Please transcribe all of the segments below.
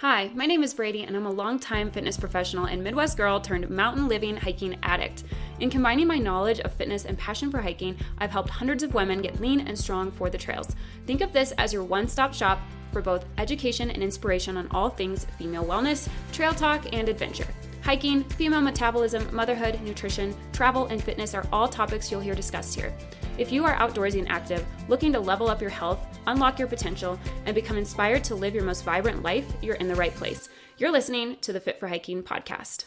Hi, my name is Brady, and I'm a longtime fitness professional and Midwest girl turned mountain living hiking addict. In combining my knowledge of fitness and passion for hiking, I've helped hundreds of women get lean and strong for the trails. Think of this as your one stop shop for both education and inspiration on all things female wellness, trail talk, and adventure. Hiking, female metabolism, motherhood, nutrition, travel, and fitness are all topics you'll hear discussed here. If you are outdoorsy and active, looking to level up your health, unlock your potential, and become inspired to live your most vibrant life, you're in the right place. You're listening to the Fit for Hiking podcast.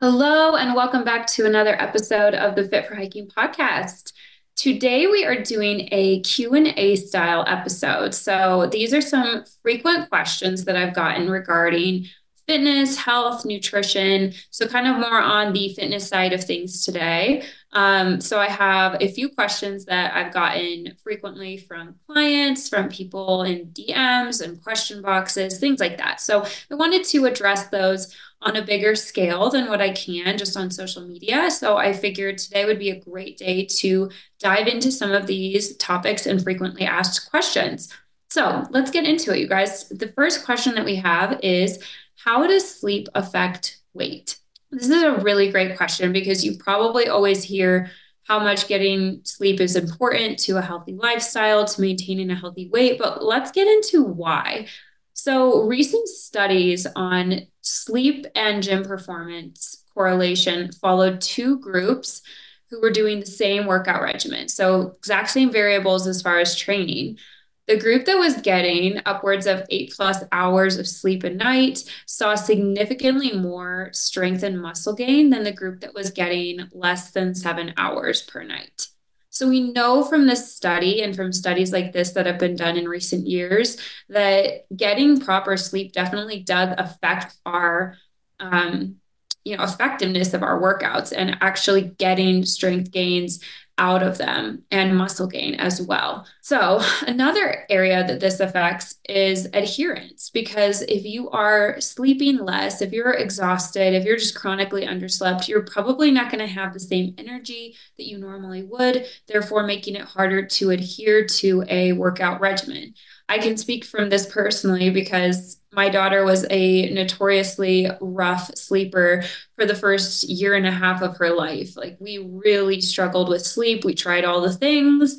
Hello, and welcome back to another episode of the Fit for Hiking podcast. Today we are doing a Q&A style episode. So these are some frequent questions that I've gotten regarding fitness, health, nutrition. So, kind of more on the fitness side of things today. Um, so, I have a few questions that I've gotten frequently from clients, from people in DMs and question boxes, things like that. So, I wanted to address those on a bigger scale than what I can just on social media. So, I figured today would be a great day to dive into some of these topics and frequently asked questions. So, let's get into it, you guys. The first question that we have is how does sleep affect weight? This is a really great question because you probably always hear how much getting sleep is important to a healthy lifestyle, to maintaining a healthy weight, but let's get into why. So, recent studies on sleep and gym performance correlation followed two groups who were doing the same workout regimen. So, exact same variables as far as training. The group that was getting upwards of eight plus hours of sleep a night saw significantly more strength and muscle gain than the group that was getting less than seven hours per night. So we know from this study and from studies like this that have been done in recent years that getting proper sleep definitely does affect our um, you know effectiveness of our workouts and actually getting strength gains out of them and muscle gain as well. So, another area that this affects is adherence because if you are sleeping less, if you're exhausted, if you're just chronically underslept, you're probably not going to have the same energy that you normally would, therefore, making it harder to adhere to a workout regimen. I can speak from this personally because my daughter was a notoriously rough sleeper for the first year and a half of her life. Like, we really struggled with sleep. We tried all the things,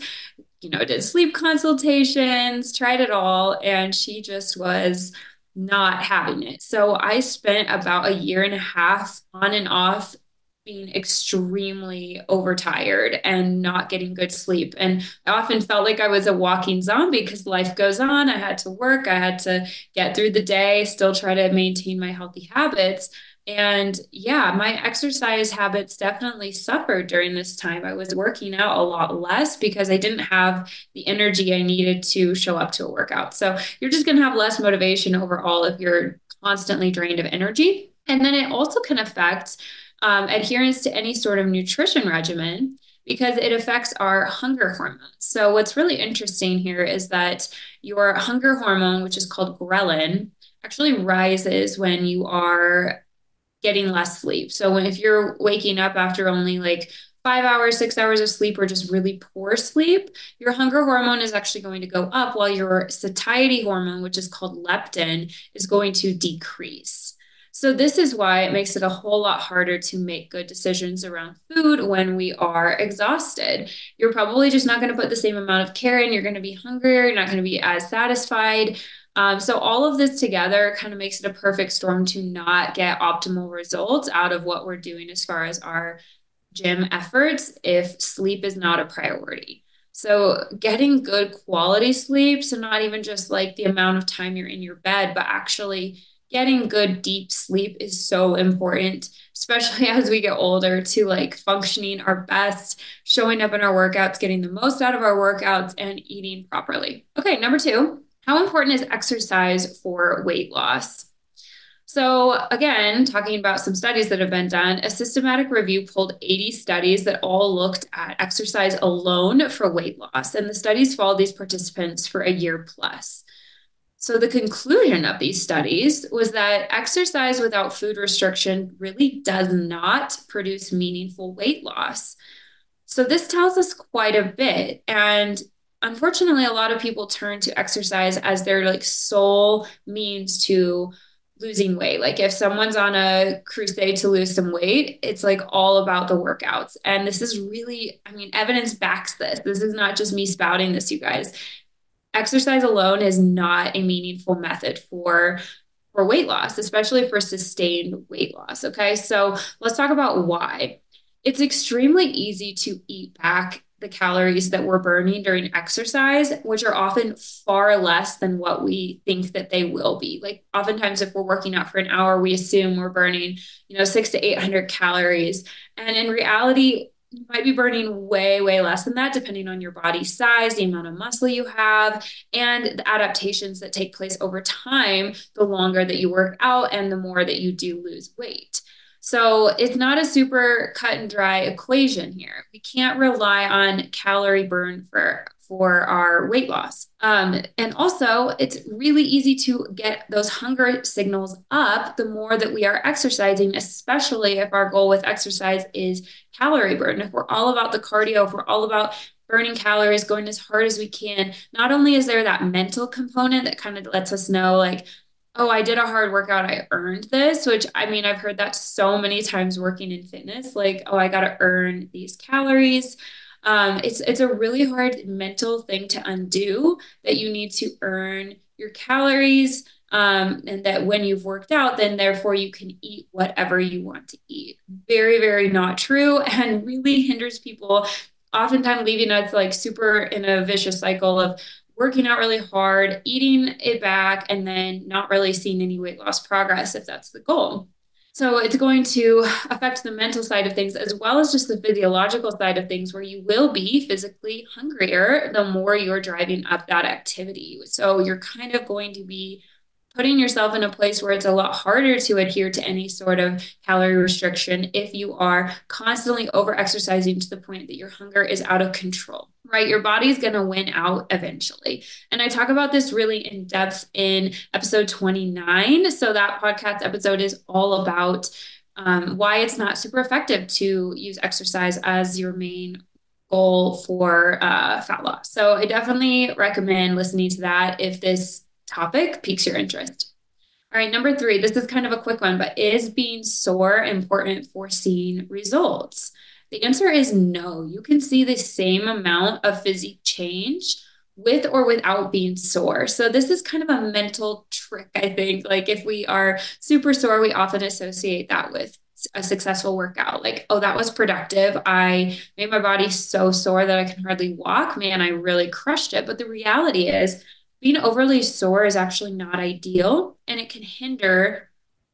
you know, did sleep consultations, tried it all, and she just was not having it. So I spent about a year and a half on and off being extremely overtired and not getting good sleep. And I often felt like I was a walking zombie because life goes on. I had to work, I had to get through the day, still try to maintain my healthy habits. And yeah, my exercise habits definitely suffered during this time. I was working out a lot less because I didn't have the energy I needed to show up to a workout. So you're just going to have less motivation overall if you're constantly drained of energy. And then it also can affect um, adherence to any sort of nutrition regimen because it affects our hunger hormone. So, what's really interesting here is that your hunger hormone, which is called ghrelin, actually rises when you are getting less sleep. So, when, if you're waking up after only like five hours, six hours of sleep, or just really poor sleep, your hunger hormone is actually going to go up while your satiety hormone, which is called leptin, is going to decrease. So, this is why it makes it a whole lot harder to make good decisions around food when we are exhausted. You're probably just not going to put the same amount of care in. You're going to be hungrier. You're not going to be as satisfied. Um, so, all of this together kind of makes it a perfect storm to not get optimal results out of what we're doing as far as our gym efforts if sleep is not a priority. So, getting good quality sleep, so not even just like the amount of time you're in your bed, but actually getting good deep sleep is so important especially as we get older to like functioning our best showing up in our workouts getting the most out of our workouts and eating properly okay number two how important is exercise for weight loss so, again, talking about some studies that have been done, a systematic review pulled 80 studies that all looked at exercise alone for weight loss. And the studies followed these participants for a year plus. So, the conclusion of these studies was that exercise without food restriction really does not produce meaningful weight loss. So, this tells us quite a bit. And unfortunately, a lot of people turn to exercise as their like sole means to losing weight. Like if someone's on a crusade to lose some weight, it's like all about the workouts. And this is really, I mean, evidence backs this. This is not just me spouting this, you guys. Exercise alone is not a meaningful method for for weight loss, especially for sustained weight loss. Okay. So let's talk about why. It's extremely easy to eat back the calories that we're burning during exercise, which are often far less than what we think that they will be. Like oftentimes if we're working out for an hour, we assume we're burning, you know, 6 to 800 calories. And in reality, you might be burning way, way less than that, depending on your body size, the amount of muscle you have, and the adaptations that take place over time, the longer that you work out and the more that you do lose weight. So it's not a super cut and dry equation here. We can't rely on calorie burn for for our weight loss. Um, and also, it's really easy to get those hunger signals up the more that we are exercising, especially if our goal with exercise is calorie burn. If we're all about the cardio, if we're all about burning calories, going as hard as we can, not only is there that mental component that kind of lets us know, like, oh, I did a hard workout, I earned this, which I mean, I've heard that so many times working in fitness, like, oh, I got to earn these calories. Um, it's it's a really hard mental thing to undo that you need to earn your calories um, and that when you've worked out, then therefore you can eat whatever you want to eat. Very, very not true and really hinders people oftentimes leaving us like super in a vicious cycle of working out really hard, eating it back, and then not really seeing any weight loss progress if that's the goal. So it's going to affect the mental side of things as well as just the physiological side of things, where you will be physically hungrier the more you're driving up that activity. So you're kind of going to be putting yourself in a place where it's a lot harder to adhere to any sort of calorie restriction if you are constantly over exercising to the point that your hunger is out of control, right? Your body's going to win out eventually. And I talk about this really in depth in episode 29. So that podcast episode is all about um, why it's not super effective to use exercise as your main goal for uh, fat loss. So I definitely recommend listening to that if this topic piques your interest. All right, number three, this is kind of a quick one, but is being sore important for seeing results? The answer is no. You can see the same amount of physique change with or without being sore. So this is kind of a mental trick, I think. Like if we are super sore, we often associate that with a successful workout. Like, oh, that was productive. I made my body so sore that I can hardly walk. Man, I really crushed it. But the reality is being overly sore is actually not ideal and it can hinder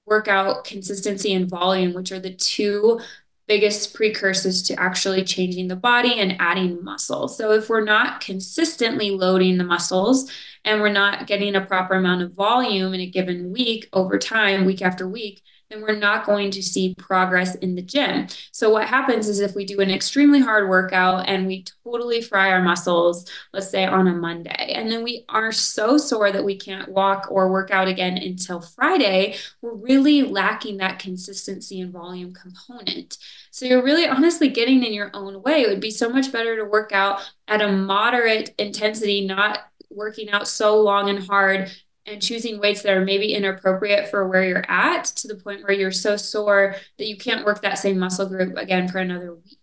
workout consistency and volume, which are the two biggest precursors to actually changing the body and adding muscle. So if we're not consistently loading the muscles and we're not getting a proper amount of volume in a given week over time, week after week, then we're not going to see progress in the gym. So, what happens is if we do an extremely hard workout and we totally fry our muscles, let's say on a Monday, and then we are so sore that we can't walk or work out again until Friday, we're really lacking that consistency and volume component. So, you're really honestly getting in your own way. It would be so much better to work out at a moderate intensity, not working out so long and hard and choosing weights that are maybe inappropriate for where you're at to the point where you're so sore that you can't work that same muscle group again for another week.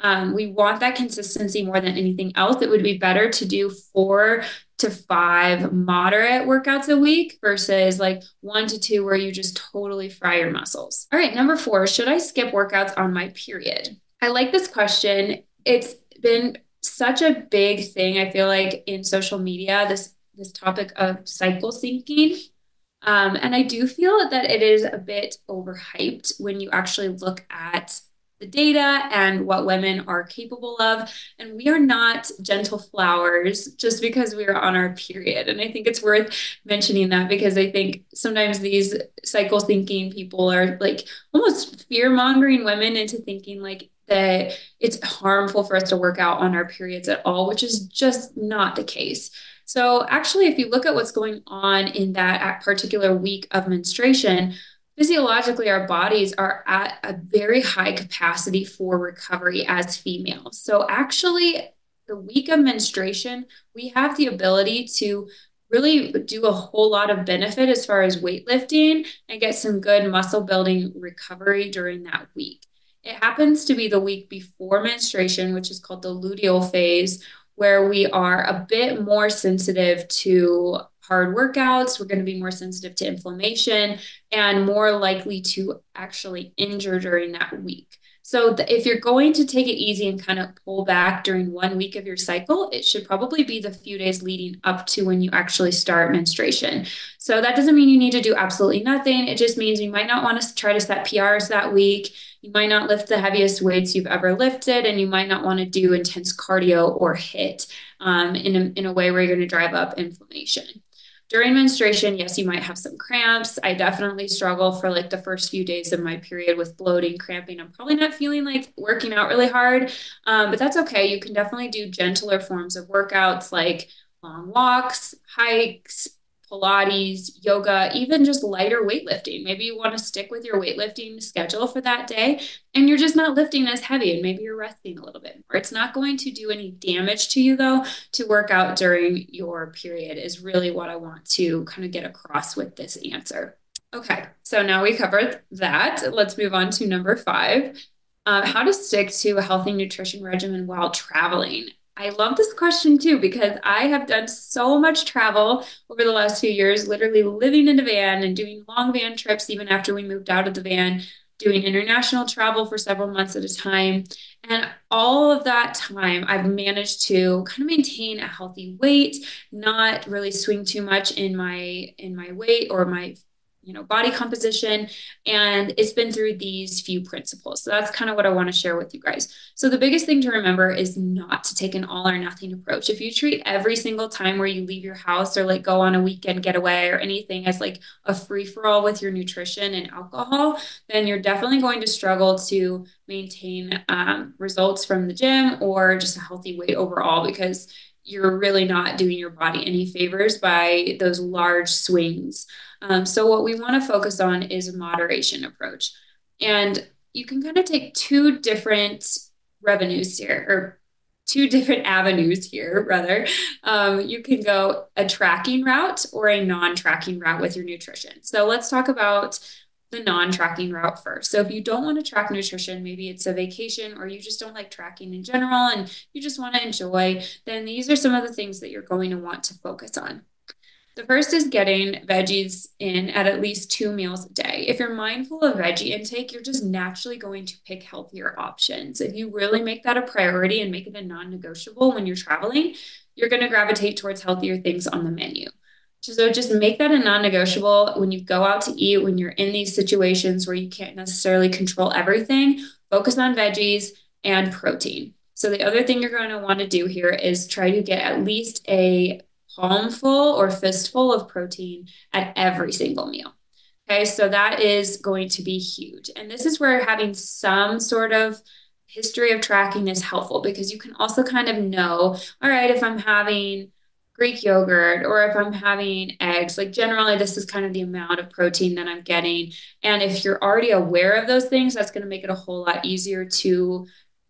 Um, we want that consistency more than anything else. It would be better to do four to five moderate workouts a week versus like one to two where you just totally fry your muscles. All right, number four, should I skip workouts on my period? I like this question. It's been such a big thing, I feel like, in social media, this this topic of cycle syncing. Um, and I do feel that it is a bit overhyped when you actually look at the data and what women are capable of. And we are not gentle flowers just because we are on our period. And I think it's worth mentioning that because I think sometimes these cycle syncing people are like almost fear mongering women into thinking like that it's harmful for us to work out on our periods at all, which is just not the case. So, actually, if you look at what's going on in that particular week of menstruation, physiologically, our bodies are at a very high capacity for recovery as females. So, actually, the week of menstruation, we have the ability to really do a whole lot of benefit as far as weightlifting and get some good muscle building recovery during that week. It happens to be the week before menstruation, which is called the luteal phase, where we are a bit more sensitive to hard workouts. We're going to be more sensitive to inflammation and more likely to actually injure during that week. So the, if you're going to take it easy and kind of pull back during one week of your cycle, it should probably be the few days leading up to when you actually start menstruation. So that doesn't mean you need to do absolutely nothing. It just means you might not want to try to set PRs that week. You might not lift the heaviest weights you've ever lifted, and you might not want to do intense cardio or HIIT um, in, a, in a way where you're going to drive up inflammation during menstruation, yes, you might have some cramps. I definitely struggle for like the first few days of my period with bloating, cramping. I'm probably not feeling like working out really hard, um, but that's okay. You can definitely do gentler forms of workouts like long walks, hikes, Pilates, yoga, even just lighter weightlifting. Maybe you want to stick with your weightlifting schedule for that day and you're just not lifting as heavy and maybe you're resting a little bit more. It's not going to do any damage to you though to work out during your period, is really what I want to kind of get across with this answer. Okay, so now we covered that. Let's move on to number five. Uh, how to stick to a healthy nutrition regimen while traveling. I love this question too because I have done so much travel over the last few years, literally living in a van and doing long van trips even after we moved out of the van, doing international travel for several months at a time. And all of that time, I've managed to kind of maintain a healthy weight, not really swing too much in my in my weight or my you know body composition and it's been through these few principles. So that's kind of what i want to share with you guys. So the biggest thing to remember is not to take an all or nothing approach. If you treat every single time where you leave your house or like go on a weekend getaway or anything as like a free for all with your nutrition and alcohol then you're definitely going to struggle to maintain um, results from the gym or just a healthy weight overall because you're really not doing your body any favors by those large swings. Um, so, what we want to focus on is a moderation approach. And you can kind of take two different revenues here, or two different avenues here, rather. Um, you can go a tracking route or a non tracking route with your nutrition. So, let's talk about the non-tracking route first. So if you don't want to track nutrition, maybe it's a vacation or you just don't like tracking in general and you just want to enjoy, then these are some of the things that you're going to want to focus on. The first is getting veggies in at at least two meals a day. If you're mindful of veggie intake, you're just naturally going to pick healthier options. If you really make that a priority and make it a non negotiable when you're traveling, you're going to gravitate towards healthier things on the menu. So just make that a non-negotiable when you go out to eat, when you're in these situations where you can't necessarily control everything, focus on veggies and protein. So the other thing you're going to want to do here is try to get at least a palmful or fistful of protein at every single meal. Okay, so that is going to be huge. And this is where having some sort of history of tracking is helpful because you can also kind of know, all right, if I'm having Greek yogurt or if I'm having eggs. Like generally, this is kind of the amount of protein that I'm getting. And if you're already aware of those things, that's going to make it a whole lot easier to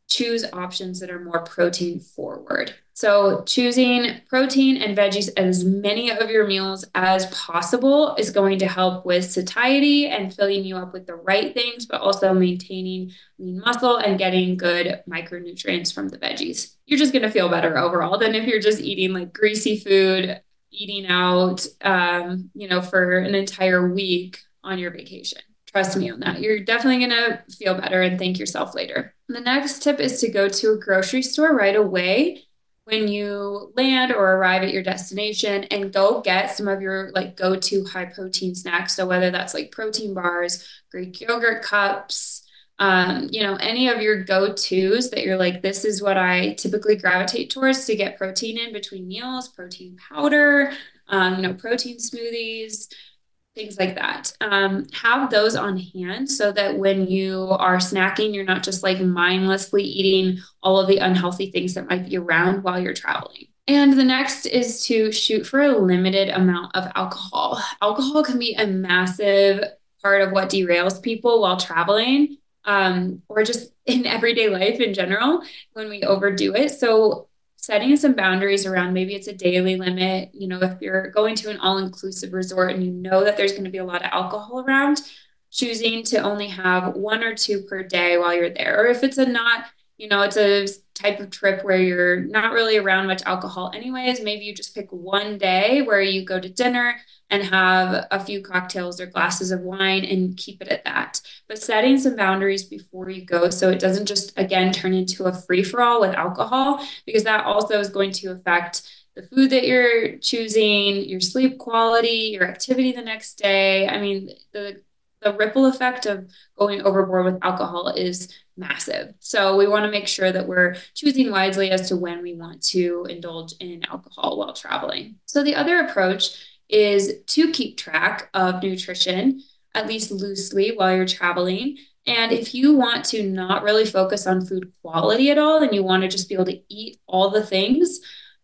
choose options that are more protein forward. So, choosing protein and veggies as many of your meals as possible is going to help with satiety and filling you up with the right things, but also maintaining lean muscle and getting good micronutrients from the veggies. You're just going to feel better overall than if you're just eating like greasy food, eating out, um, you know, for an entire week on your vacation. Trust me on that. You're definitely going to feel better and thank yourself later. The next tip is to go to a grocery store right away when you land or arrive at your destination and go get some of your like go-to high protein snacks. So whether that's like protein bars, Greek yogurt cups, um, you know, any of your go-tos that you're like, this is what I typically gravitate towards to get protein in between meals, protein powder, um, you know, protein smoothies, things like that. Um, have those on hand so that when you are snacking, you're not just like mindlessly eating all of the unhealthy things that might be around while you're traveling. And the next is to shoot for a limited amount of alcohol. Alcohol can be a massive part of what derails people while traveling um, or just in everyday life in general when we overdo it. So setting some boundaries around maybe it's a daily limit. You know, if you're going to an all inclusive resort and you know that there's going to be a lot of alcohol around, choosing to only have one or two per day while you're there. Or if it's a not, you know, it's a type of trip where you're not really around much alcohol, anyways, maybe you just pick one day where you go to dinner and have a few cocktails or glasses of wine and keep it at that. But setting some boundaries before you go so it doesn't just, again, turn into a free for all with alcohol, because that also is going to affect the food that you're choosing, your sleep quality, your activity the next day. I mean, the the ripple effect of going overboard with alcohol is massive. So we want to make sure that we're choosing wisely as to when we want to indulge in alcohol while traveling. So the other approach is to keep track of nutrition, at least loosely, while you're traveling. And if you want to not really focus on food quality at all and you want to just be able to eat all the things,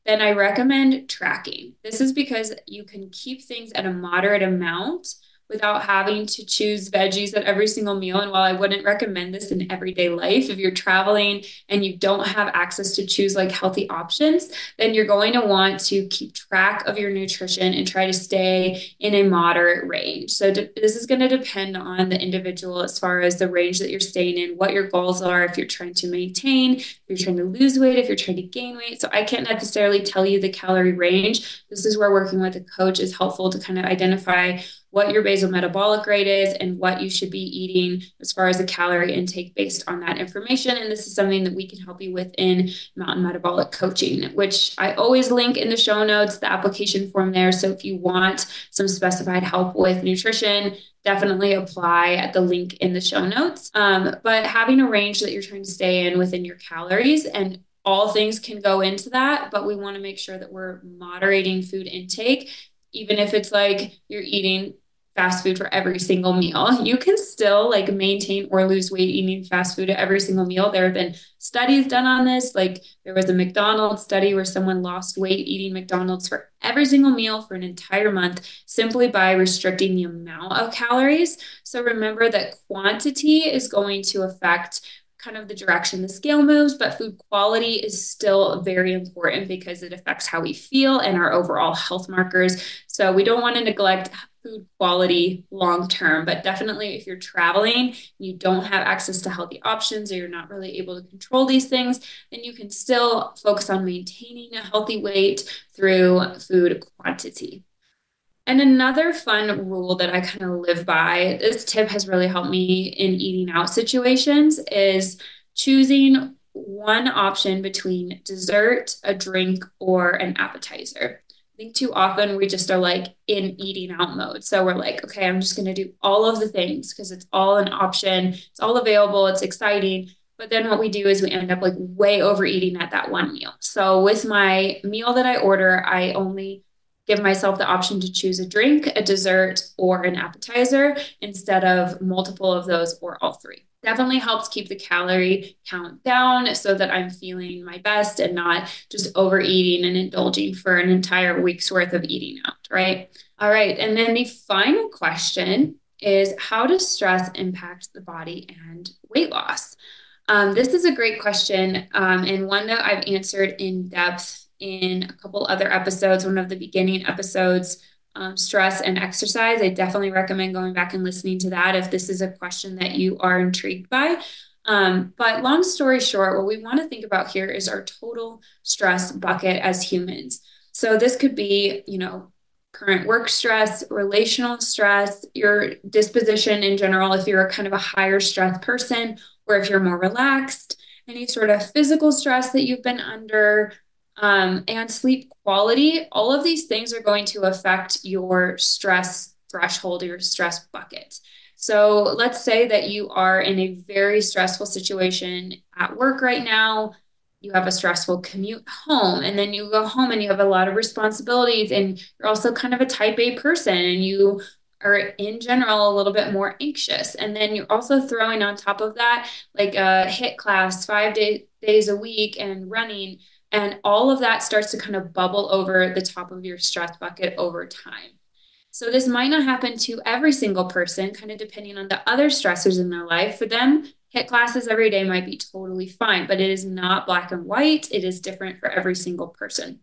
then I recommend tracking. This is because you can keep things at a moderate amount without having to choose veggies at every single meal. And while I wouldn't recommend this in everyday life, if you're traveling and you don't have access to choose like healthy options, then you're going to want to keep track of your nutrition and try to stay in a moderate range. So de- this is going to depend on the individual as far as the range that you're staying in, what your goals are, if you're trying to maintain, if you're trying to lose weight, if you're trying to gain weight. So I can't necessarily tell you the calorie range. This is where working with a coach is helpful to kind of identify what your basal metabolic rate is and what you should be eating as far as a calorie intake based on that information. And this is something that we can help you with in Mountain Metabolic Coaching, which I always link in the show notes, the application form there. So if you want some specified help with nutrition, definitely apply at the link in the show notes. Um, but having a range that you're trying to stay in within your calories and all things can go into that, but we want to make sure that we're moderating food intake even if it's like you're eating fast food for every single meal. You can still like maintain or lose weight eating fast food at every single meal. There have been studies done on this. Like there was a McDonald's study where someone lost weight eating McDonald's for every single meal for an entire month simply by restricting the amount of calories. So remember that quantity is going to affect kind of the direction the scale moves, but food quality is still very important because it affects how we feel and our overall health markers. So we don't want to neglect food quality long term, but definitely if you're traveling, you don't have access to healthy options or you're not really able to control these things, then you can still focus on maintaining a healthy weight through food quantity. And another fun rule that I kind of live by, this tip has really helped me in eating out situations, is choosing one option between dessert, a drink, or an appetizer. I think too often we just are like in eating out mode. So we're like, okay, I'm just going to do all of the things because it's all an option, it's all available, it's exciting. But then what we do is we end up like way overeating at that one meal. So with my meal that I order, I only give myself the option to choose a drink, a dessert, or an appetizer instead of multiple of those or all three. Definitely helps keep the calorie count down so that I'm feeling my best and not just overeating and indulging for an entire week's worth of eating out, right? All right. And then the final question is how does stress impact the body and weight loss? Um, this is a great question um, and one that I've answered in depth in a couple other episodes, one of the beginning episodes, um, stress and exercise. I definitely recommend going back and listening to that if this is a question that you are intrigued by. Um, but long story short, what we want to think about here is our total stress bucket as humans. So this could be, you know, current work stress, relational stress, your disposition in general, if you're kind of a higher stress person, or if you're more relaxed, any sort of physical stress that you've been under, um, and sleep quality, all of these things are going to affect your stress threshold, your stress bucket. So let's say that you are in a very stressful situation at work right now. You have a stressful commute home, and then you go home and you have a lot of responsibilities, and you're also kind of a type A person, and you are in general a little bit more anxious. And then you're also throwing on top of that like a HIIT class five day, days a week and running and all of that starts to kind of bubble over the top of your stress bucket over time. So, this might not happen to every single person, kind of depending on the other stressors in their life. For them, HIIT classes every day might be totally fine, but it is not black and white. It is different for every single person.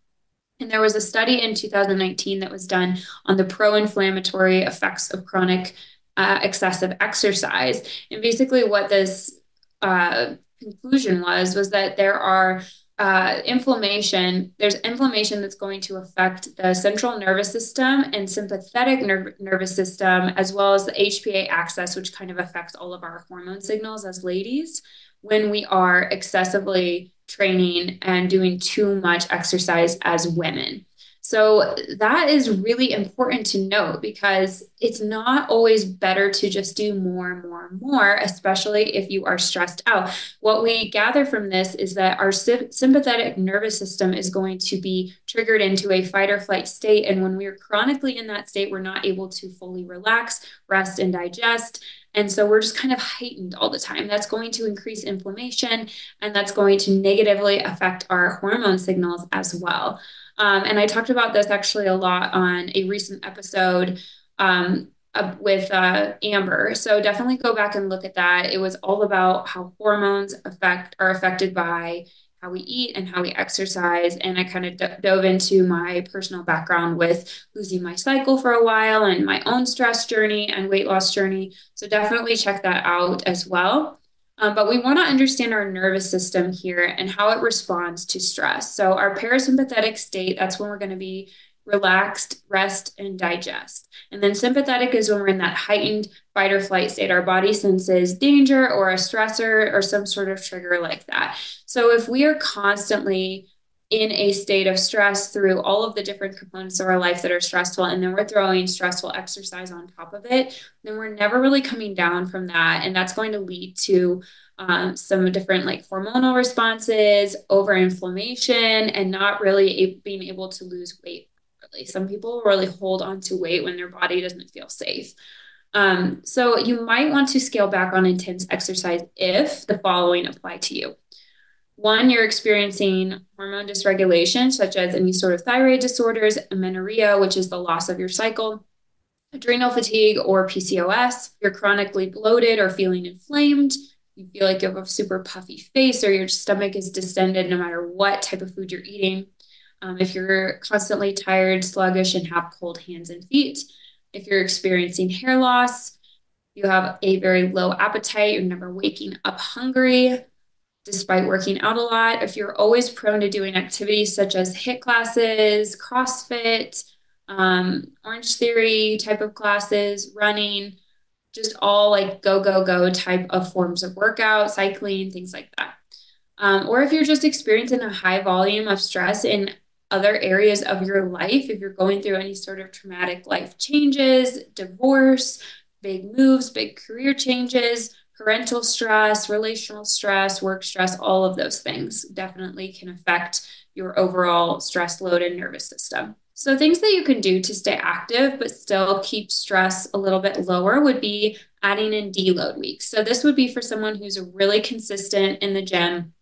And there was a study in 2019 that was done on the pro inflammatory effects of chronic uh, excessive exercise. And basically, what this uh, conclusion was was that there are uh, inflammation, there's inflammation that's going to affect the central nervous system and sympathetic ner- nervous system, as well as the HPA axis, which kind of affects all of our hormone signals as ladies when we are excessively training and doing too much exercise as women. So that is really important to note because it's not always better to just do more and more and more, especially if you are stressed out. What we gather from this is that our sympathetic nervous system is going to be triggered into a fight or flight state. And when we're chronically in that state, we're not able to fully relax, rest, and digest. And so we're just kind of heightened all the time. That's going to increase inflammation and that's going to negatively affect our hormone signals as well. Um, and I talked about this actually a lot on a recent episode um, with uh, Amber. So definitely go back and look at that. It was all about how hormones affect are affected by how we eat and how we exercise. And I kind of d- dove into my personal background with losing my cycle for a while and my own stress journey and weight loss journey. So definitely check that out as well. Um, but we want to understand our nervous system here and how it responds to stress. So, our parasympathetic state, that's when we're going to be relaxed, rest, and digest. And then sympathetic is when we're in that heightened fight or flight state. Our body senses danger or a stressor or some sort of trigger like that. So, if we are constantly in a state of stress through all of the different components of our life that are stressful, and then we're throwing stressful exercise on top of it, then we're never really coming down from that. And that's going to lead to um, some different like hormonal responses, over inflammation, and not really a- being able to lose weight. Really, some people really hold on to weight when their body doesn't feel safe. Um, so you might want to scale back on intense exercise if the following apply to you one, you're experiencing hormone dysregulation, such as any sort of thyroid disorders, amenorrhea, which is the loss of your cycle, adrenal fatigue, or PCOS. You're chronically bloated or feeling inflamed. You feel like you have a super puffy face, or your stomach is distended no matter what type of food you're eating. Um, if you're constantly tired, sluggish, and have cold hands and feet. If you're experiencing hair loss, you have a very low appetite, you're never waking up hungry, despite working out a lot. If you're always prone to doing activities such as HIIT classes, CrossFit, um, Orangetheory type of classes, running, just all like go, go, go type of forms of workout, cycling, things like that. Um, or if you're just experiencing a high volume of stress in other areas of your life, if you're going through any sort of traumatic life changes, divorce, big moves, big career changes, parental stress, relational stress, work stress, all of those things definitely can affect your overall stress load and nervous system. So, things that you can do to stay active but still keep stress a little bit lower would be adding in deload weeks. So, this would be for someone who's really consistent in the gym,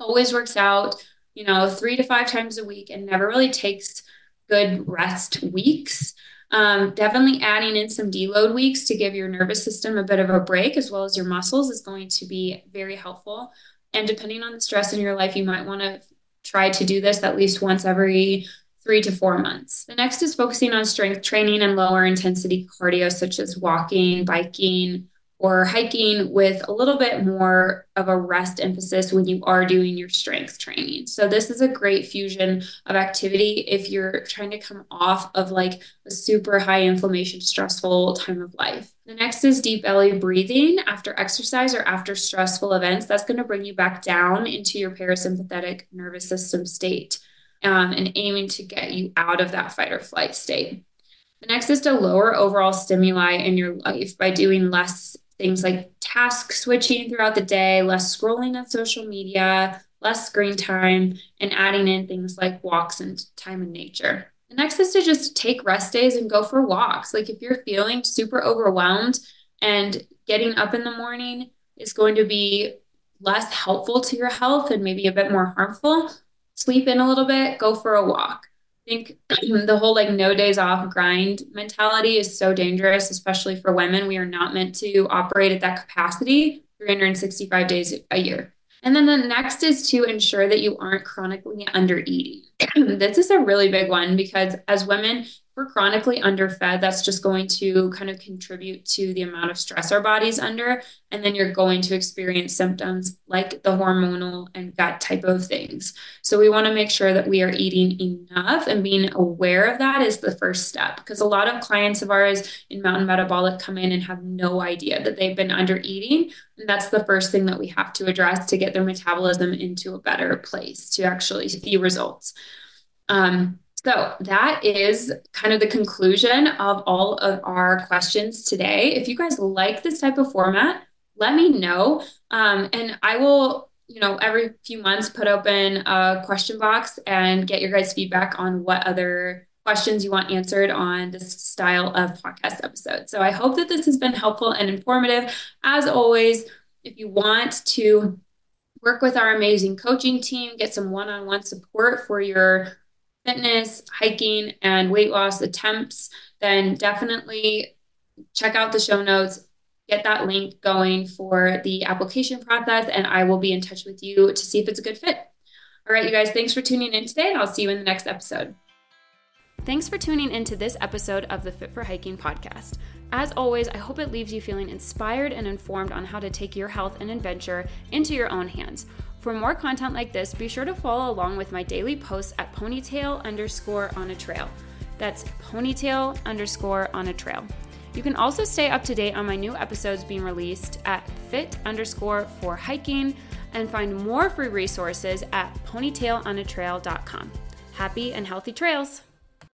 always works out, you know, three to five times a week and never really takes good rest weeks. Um, definitely adding in some deload weeks to give your nervous system a bit of a break as well as your muscles is going to be very helpful. And depending on the stress in your life, you might want to try to do this at least once every three to four months. The next is focusing on strength training and lower intensity cardio, such as walking, biking, or hiking with a little bit more of a rest emphasis when you are doing your strength training. So, this is a great fusion of activity if you're trying to come off of like a super high inflammation, stressful time of life. The next is deep belly breathing after exercise or after stressful events. That's going to bring you back down into your parasympathetic nervous system state um, and aiming to get you out of that fight or flight state. The next is to lower overall stimuli in your life by doing less things like task switching throughout the day, less scrolling on social media, less screen time, and adding in things like walks and time in nature. The next is to just take rest days and go for walks. Like if you're feeling super overwhelmed and getting up in the morning is going to be less helpful to your health and maybe a bit more harmful, sleep in a little bit, go for a walk think the whole like no days off grind mentality is so dangerous, especially for women. We are not meant to operate at that capacity. 365 days a year. And then the next is to ensure that you aren't chronically under eating. this is a really big one because as women, we're chronically underfed, that's just going to kind of contribute to the amount of stress our body's under. And then you're going to experience symptoms like the hormonal and gut type of things. So we want to make sure that we are eating enough and being aware of that is the first step. Because a lot of clients of ours in Mountain Metabolic come in and have no idea that they've been under eating. And that's the first thing that we have to address to get their metabolism into a better place to actually see results. Um, so that is kind of the conclusion of all of our questions today. If you guys like this type of format, let me know. Um, and I will, you know, every few months put open a question box and get your guys' feedback on what other questions you want answered on this style of podcast episode. So I hope that this has been helpful and informative. As always, if you want to work with our amazing coaching team, get some one on one support for your fitness, hiking, and weight loss attempts, then definitely check out the show notes, get that link going for the application process, and I will be in touch with you to see if it's a good fit. All right, you guys, thanks for tuning in today, and I'll see you in the next episode. Thanks for tuning into this episode of the Fit for Hiking podcast. As always, I hope it leaves you feeling inspired and informed on how to take your health and adventure into your own hands. For more content like this, be sure to follow along with my daily posts at ponytail underscore on a trail. That's ponytail underscore on a trail. You can also stay up to date on my new episodes being released at fit underscore for hiking and find more free resources at ponytailonatrail.com. Happy and healthy trails!